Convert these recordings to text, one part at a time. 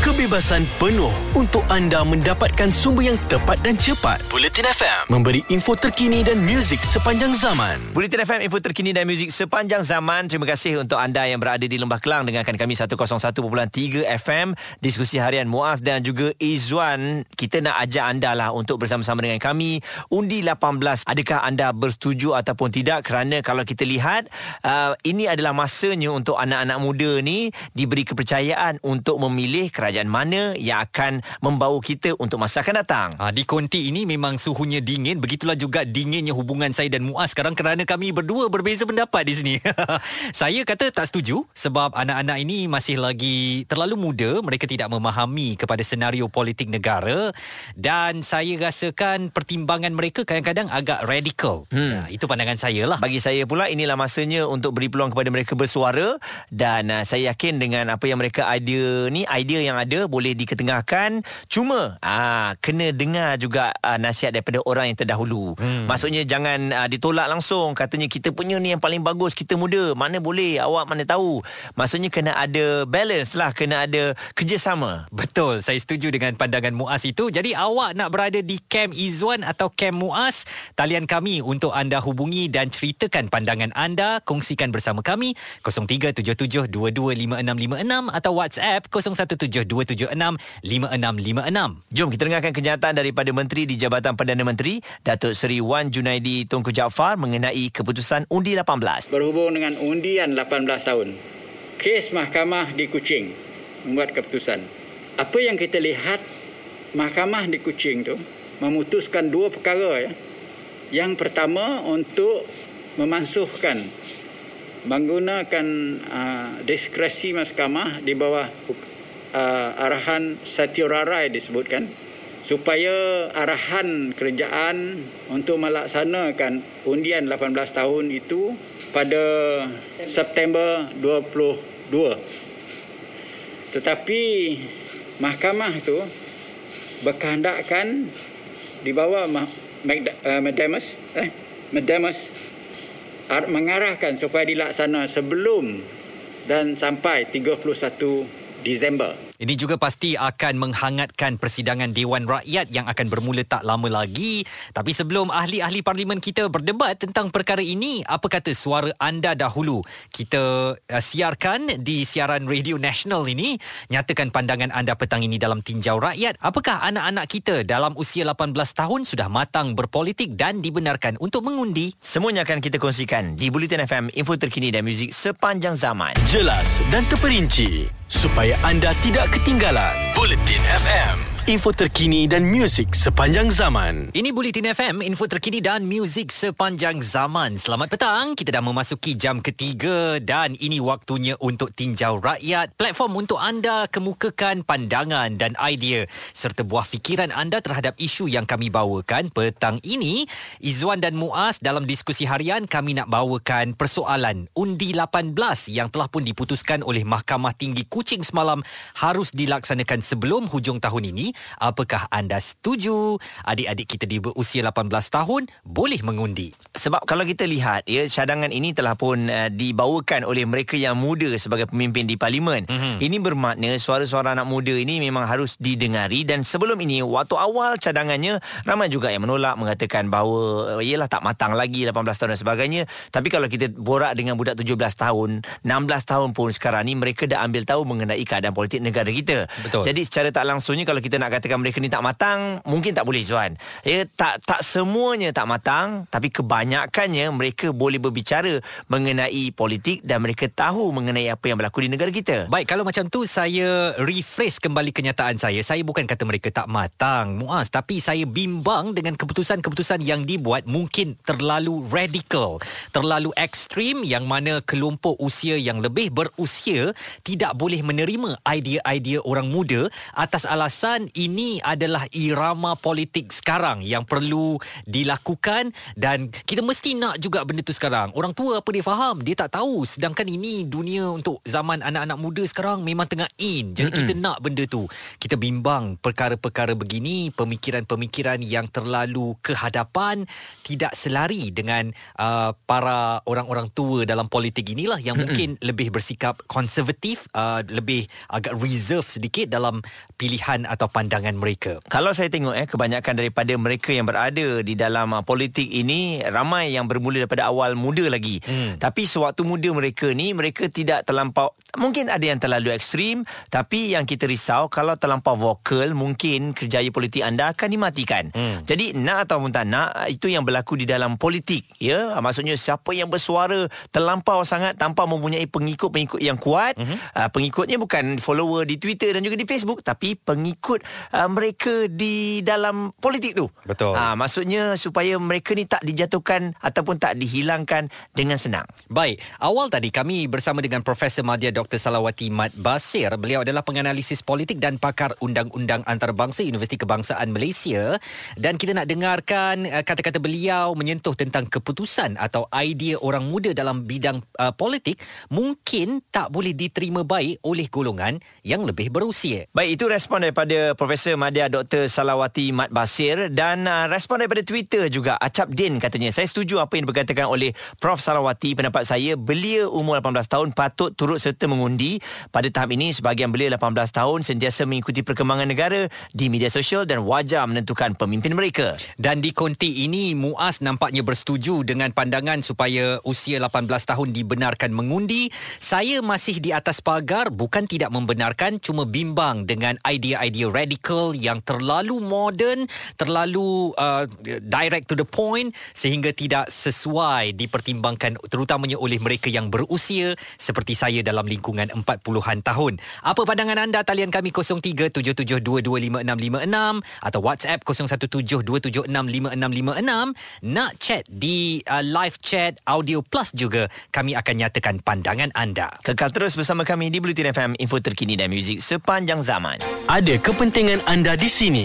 kebebasan penuh untuk anda mendapatkan sumber yang tepat dan cepat. Bulletin FM memberi info terkini dan muzik sepanjang zaman. Bulletin FM, info terkini dan muzik sepanjang zaman. Terima kasih untuk anda yang berada di Lembah Kelang dengarkan kami 101.3 FM. Diskusi harian Muaz dan juga Izwan. Kita nak ajak anda lah untuk bersama-sama dengan kami. Undi 18. Adakah anda bersetuju ataupun tidak? Kerana kalau kita lihat, uh, ini adalah masanya untuk anak-anak muda ni diberi kepercayaan untuk memilih kerajaan kerajaan mana yang akan membawa kita untuk masa akan datang. Ha, di konti ini memang suhunya dingin. Begitulah juga dinginnya hubungan saya dan Muaz sekarang kerana kami berdua berbeza pendapat di sini. saya kata tak setuju sebab anak-anak ini masih lagi terlalu muda. Mereka tidak memahami kepada senario politik negara dan saya rasakan pertimbangan mereka kadang-kadang agak radikal. Hmm. Ya, itu pandangan saya lah. Bagi saya pula inilah masanya untuk beri peluang kepada mereka bersuara dan uh, saya yakin dengan apa yang mereka ada ni idea yang ada boleh diketengahkan. Cuma aa, ah, kena dengar juga aa, ah, nasihat daripada orang yang terdahulu. Hmm. maksudnya jangan aa, ditolak langsung. Katanya kita punya ni yang paling bagus kita muda. Mana boleh awak mana tahu. Maksudnya kena ada balance lah kena ada kerjasama. Betul. Saya setuju dengan pandangan Muaz itu. Jadi awak nak berada di camp Izwan atau camp Muaz talian kami untuk anda hubungi dan ceritakan pandangan anda. Kongsikan bersama kami. 0377225656 atau WhatsApp 0172 0276 Jom kita dengarkan kenyataan daripada Menteri di Jabatan Perdana Menteri Datuk Seri Wan Junaidi Tunku Jaafar mengenai keputusan undi 18. Berhubung dengan undian 18 tahun, kes mahkamah di Kuching membuat keputusan. Apa yang kita lihat mahkamah di Kuching tu memutuskan dua perkara ya. Yang pertama untuk memansuhkan menggunakan uh, diskresi mahkamah di bawah uh, arahan Satyo Rarai disebutkan supaya arahan kerajaan untuk melaksanakan undian 18 tahun itu pada September 22 tetapi mahkamah itu berkehendakkan di bawah Medamus uh, eh Medamus mengarahkan supaya dilaksana sebelum dan sampai 31 Disember. Ini juga pasti akan menghangatkan persidangan Dewan Rakyat yang akan bermula tak lama lagi. Tapi sebelum ahli-ahli parlimen kita berdebat tentang perkara ini, apa kata suara anda dahulu? Kita uh, siarkan di siaran radio nasional ini. Nyatakan pandangan anda petang ini dalam tinjau rakyat. Apakah anak-anak kita dalam usia 18 tahun sudah matang berpolitik dan dibenarkan untuk mengundi? Semuanya akan kita kongsikan di Bulletin FM, info terkini dan muzik sepanjang zaman. Jelas dan terperinci supaya anda tidak ketinggalan. Bulletin FM info terkini dan muzik sepanjang zaman. Ini Bulletin FM, info terkini dan muzik sepanjang zaman. Selamat petang, kita dah memasuki jam ketiga dan ini waktunya untuk tinjau rakyat. Platform untuk anda kemukakan pandangan dan idea serta buah fikiran anda terhadap isu yang kami bawakan petang ini. Izwan dan Muaz dalam diskusi harian kami nak bawakan persoalan undi 18 yang telah pun diputuskan oleh Mahkamah Tinggi Kuching semalam harus dilaksanakan sebelum hujung tahun ini Apakah anda setuju adik-adik kita di berusia 18 tahun boleh mengundi? Sebab kalau kita lihat ya cadangan ini telah pun uh, dibawakan oleh mereka yang muda sebagai pemimpin di parlimen. Mm-hmm. Ini bermakna suara-suara anak muda ini memang harus didengari dan sebelum ini waktu awal cadangannya ramai juga yang menolak mengatakan bahawa ialah tak matang lagi 18 tahun dan sebagainya. Tapi kalau kita borak dengan budak 17 tahun, 16 tahun pun sekarang ni mereka dah ambil tahu mengenai keadaan politik negara kita. Betul. Jadi secara tak langsungnya kalau kita nak katakan mereka ni tak matang mungkin tak boleh Zuan. Ya tak tak semuanya tak matang tapi kebanyakannya mereka boleh berbicara mengenai politik dan mereka tahu mengenai apa yang berlaku di negara kita. Baik kalau macam tu saya rephrase kembali kenyataan saya. Saya bukan kata mereka tak matang muas tapi saya bimbang dengan keputusan-keputusan yang dibuat mungkin terlalu radikal terlalu ekstrim yang mana kelompok usia yang lebih berusia tidak boleh menerima idea-idea orang muda atas alasan ini adalah irama politik sekarang yang perlu dilakukan dan kita mesti nak juga benda tu sekarang. Orang tua apa dia faham? Dia tak tahu. Sedangkan ini dunia untuk zaman anak-anak muda sekarang memang tengah in. Jadi mm-hmm. kita nak benda tu. Kita bimbang perkara-perkara begini, pemikiran-pemikiran yang terlalu ke hadapan tidak selari dengan uh, para orang-orang tua dalam politik inilah yang mm-hmm. mungkin lebih bersikap konservatif, uh, lebih agak reserve sedikit dalam pilihan atau pandangan mereka. Kalau saya tengok eh kebanyakan daripada mereka yang berada di dalam uh, politik ini ramai yang bermula daripada awal muda lagi. Hmm. Tapi sewaktu muda mereka ni mereka tidak terlampau mungkin ada yang terlalu ekstrim tapi yang kita risau kalau terlampau vokal mungkin kerjaya politik anda akan dimatikan. Hmm. Jadi nak ataupun tak nak itu yang berlaku di dalam politik ya. Maksudnya siapa yang bersuara terlampau sangat tanpa mempunyai pengikut-pengikut yang kuat, hmm. uh, pengikutnya bukan follower di Twitter dan juga di Facebook tapi pengikut uh, mereka di dalam politik tu. Betul. Uh, maksudnya supaya mereka ni tak dijatuhkan ataupun tak dihilangkan dengan senang. Baik, awal tadi kami bersama dengan Profesor Madya Dr. Salawati Mat Basir. Beliau adalah penganalisis politik dan pakar undang-undang antarabangsa Universiti Kebangsaan Malaysia dan kita nak dengarkan uh, kata-kata beliau menyentuh tentang keputusan atau idea orang muda dalam bidang uh, politik mungkin tak boleh diterima baik oleh golongan yang lebih berusia. Baik, itu respon daripada Profesor Madya Dr. Salawati Mat Basir dan uh, respon daripada Twitter juga Acap Din katanya. Saya setuju apa yang berkatakan oleh Prof Salawati pendapat saya belia umur 18 tahun patut turut serta mengundi pada tahap ini sebahagian belia 18 tahun sentiasa mengikuti perkembangan negara di media sosial dan wajar menentukan pemimpin mereka. Dan di konti ini Muaz nampaknya bersetuju dengan pandangan supaya usia 18 tahun dibenarkan mengundi. Saya masih di atas pagar bukan tidak membenarkan cuma bimbang dengan idea-idea radikal yang terlalu moden, terlalu uh, direct to the point sehingga tidak sesuai dipertimbangkan terutamanya oleh mereka yang berusia seperti saya dalam lingkungan 40-an tahun. Apa pandangan anda? Talian kami 0377225656 atau WhatsApp 0172765656. Nak chat di uh, live chat audio plus juga kami akan nyatakan pandangan anda. Kekal terus bersama kami di Bulletin FM, info terkini dan muzik sepanjang zaman. Ada kepentingan anda di sini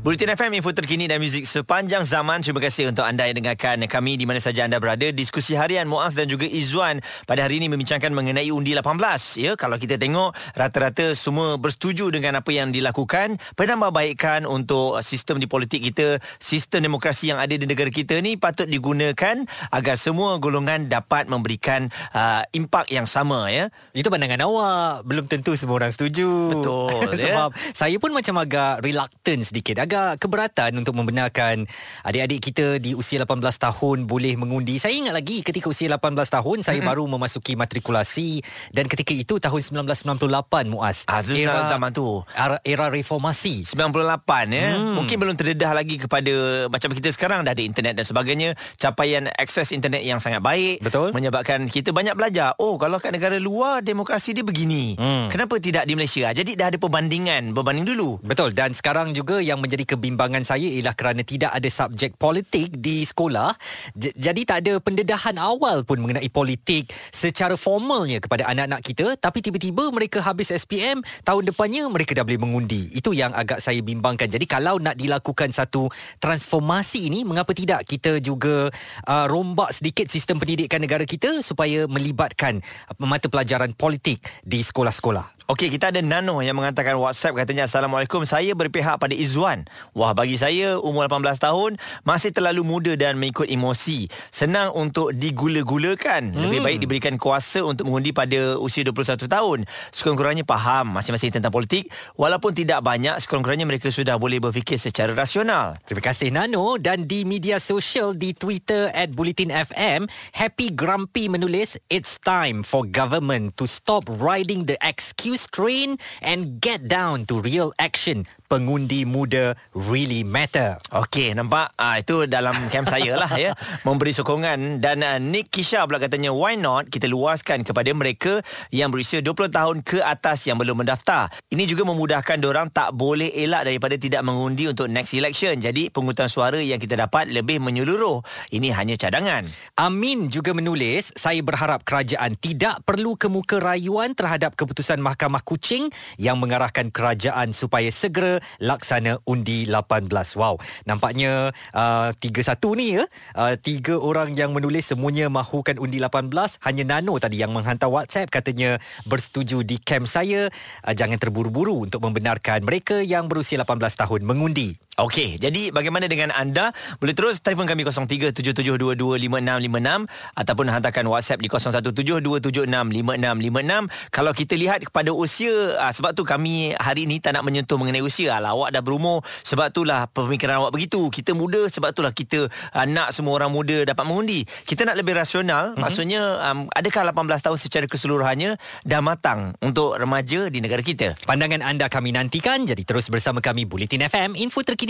Bulletin FM, info terkini dan muzik sepanjang zaman. Terima kasih untuk anda yang dengarkan kami di mana saja anda berada. Diskusi harian Muaz dan juga Izzuan pada hari ini membincangkan mengenai undi 18. Ya, kalau kita tengok rata-rata semua bersetuju dengan apa yang dilakukan. Penambahbaikan untuk sistem di politik kita, sistem demokrasi yang ada di negara kita ni patut digunakan agar semua golongan dapat memberikan uh, impak yang sama ya. Itu pandangan awak. Belum tentu semua orang setuju. Betul, ya. Sebab saya pun macam agak reluctant sedikit. Agak keberatan untuk membenarkan adik-adik kita di usia 18 tahun boleh mengundi. Saya ingat lagi ketika usia 18 tahun, saya mm-hmm. baru memasuki matrikulasi. Dan ketika itu tahun 1998, Muaz. Ah, era, zaman tu. Era, era reformasi. 98 ya. Hmm. Mungkin belum terdedah lagi kepada macam kita sekarang dah ada internet dan sebagainya. Capaian akses internet yang sangat baik Betul. menyebabkan kita banyak belajar. Oh, kalau kat negara luar demokrasi dia begini. Hmm. Kenapa tidak di Malaysia? Jadi dah ada perbandingan, berbanding dulu. Betul dan sekarang juga yang menjadi kebimbangan saya ialah kerana tidak ada subjek politik di sekolah. J- jadi tak ada pendedahan awal pun mengenai politik secara formalnya kepada anak-anak kita. Tapi tiba-tiba mereka habis SPM tahun depannya mereka dah boleh mengundi. Itu yang agak saya bimbangkan. Jadi kalau nak dilakukan satu transformasi ini mengapa tidak kita juga uh, rombak sedikit sistem pendidikan negara kita supaya melibatkan mata pelajaran politik di sekolah-sekolah Okey, kita ada Nano yang mengatakan WhatsApp katanya Assalamualaikum, saya berpihak pada Izzuan. Wah, bagi saya umur 18 tahun masih terlalu muda dan mengikut emosi. Senang untuk digula-gulakan. Hmm. Lebih baik diberikan kuasa untuk mengundi pada usia 21 tahun. Sekurang-kurangnya faham masing-masing tentang politik walaupun tidak banyak sekurang-kurangnya mereka sudah boleh berfikir secara rasional. Terima kasih Nano dan di media sosial di Twitter at Bulletin FM, Happy Grumpy menulis It's time for government to stop riding the excuse train and get down to real action. Pengundi muda really matter. Okey, nampak ah itu dalam camp saya lah ya. Memberi sokongan dan uh, Nick Kisha pula katanya why not kita luaskan kepada mereka yang berusia 20 tahun ke atas yang belum mendaftar. Ini juga memudahkan orang tak boleh elak daripada tidak mengundi untuk next election. Jadi penghutang suara yang kita dapat lebih menyeluruh. Ini hanya cadangan. Amin juga menulis, saya berharap kerajaan tidak perlu kemuka rayuan terhadap keputusan Mahkamah Kuching yang mengarahkan kerajaan supaya segera laksana undi 18. Wow, nampaknya uh, 3-1 ni ya. Uh, tiga orang yang menulis semuanya mahukan undi 18. Hanya Nano tadi yang menghantar WhatsApp katanya bersetuju di camp saya. Uh, jangan terburu-buru untuk membenarkan mereka yang berusia 18 tahun mengundi. Okey, jadi bagaimana dengan anda? Boleh terus telefon kami 0377225656 ataupun hantarkan WhatsApp di 0172765656. Kalau kita lihat kepada usia, ah, sebab tu kami hari ini tak nak menyentuh mengenai usia. Alah, awak dah berumur, sebab itulah pemikiran awak begitu. Kita muda, sebab itulah kita ah, nak semua orang muda dapat mengundi. Kita nak lebih rasional, mm-hmm. maksudnya um, adakah 18 tahun secara keseluruhannya dah matang untuk remaja di negara kita? Pandangan anda kami nantikan, jadi terus bersama kami Bulletin FM, info terkini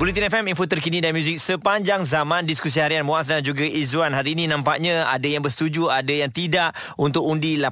Bulletin FM, info terkini dan muzik sepanjang zaman diskusi harian Muaz dan juga Izzuan. Hari ini nampaknya ada yang bersetuju, ada yang tidak untuk undi 18.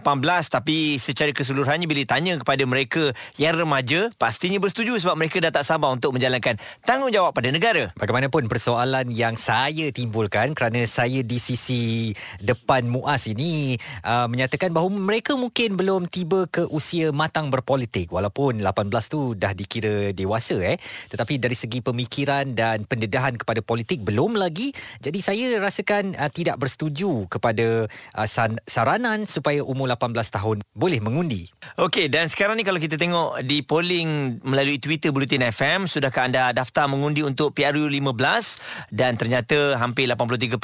Tapi secara keseluruhannya bila tanya kepada mereka yang remaja, pastinya bersetuju sebab mereka dah tak sabar untuk menjalankan tanggungjawab pada negara. Bagaimanapun persoalan yang saya timbulkan kerana saya di sisi depan Muaz ini uh, menyatakan bahawa mereka mungkin belum tiba ke usia matang berpolitik walaupun 18 tu dah dikira dewasa eh tetapi dari segi pemikiran pemikiran dan pendedahan kepada politik belum lagi. Jadi saya rasakan uh, tidak bersetuju kepada uh, san- saranan supaya umur 18 tahun boleh mengundi. Okey dan sekarang ni kalau kita tengok di polling melalui Twitter Bulletin FM sudahkah anda daftar mengundi untuk PRU 15 dan ternyata hampir 83%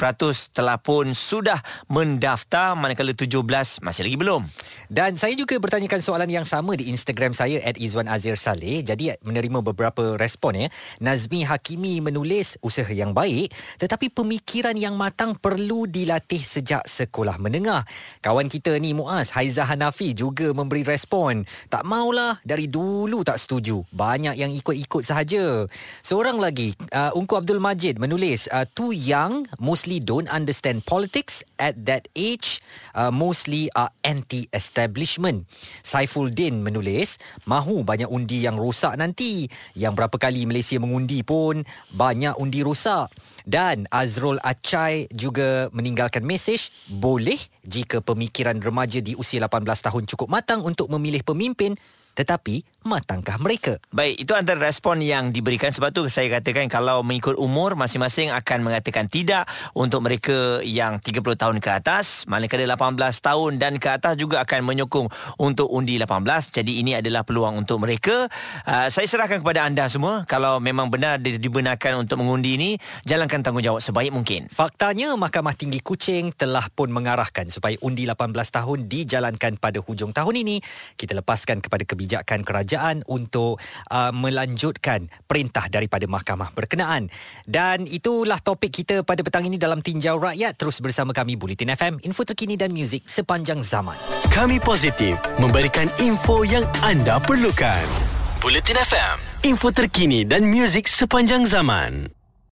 telah pun sudah mendaftar manakala 17 masih lagi belum. Dan saya juga bertanyakan soalan yang sama di Instagram saya at Izwan Azir Saleh. Jadi menerima beberapa respon ya. Nazmi Hakimi menulis usaha yang baik tetapi pemikiran yang matang perlu dilatih sejak sekolah menengah. Kawan kita ni Muaz Haiza Hanafi juga memberi respon. Tak maulah dari dulu tak setuju. Banyak yang ikut-ikut sahaja. Seorang lagi uh, Ungku Abdul Majid menulis uh, too young mostly don't understand politics at that age uh, mostly are anti-establishment. Saiful Din menulis mahu banyak undi yang rosak nanti. Yang berapa kali Malaysia mengundi pun pun banyak undi rosak. Dan Azrul Acai juga meninggalkan mesej, boleh jika pemikiran remaja di usia 18 tahun cukup matang untuk memilih pemimpin tetapi matangkah mereka? Baik, itu antara respon yang diberikan sebab tu saya katakan kalau mengikut umur masing-masing akan mengatakan tidak untuk mereka yang 30 tahun ke atas, manakala 18 tahun dan ke atas juga akan menyokong untuk undi 18. Jadi ini adalah peluang untuk mereka. Uh, saya serahkan kepada anda semua kalau memang benar dibenarkan untuk mengundi ini, jalankan tanggungjawab sebaik mungkin. Faktanya Mahkamah Tinggi Kuching telah pun mengarahkan supaya undi 18 tahun dijalankan pada hujung tahun ini. Kita lepaskan kepada kebijakan kebijakan kerajaan untuk uh, melanjutkan perintah daripada mahkamah berkenaan. Dan itulah topik kita pada petang ini dalam Tinjau Rakyat. Terus bersama kami Bulletin FM, info terkini dan muzik sepanjang zaman. Kami positif memberikan info yang anda perlukan. Bulletin FM, info terkini dan muzik sepanjang zaman.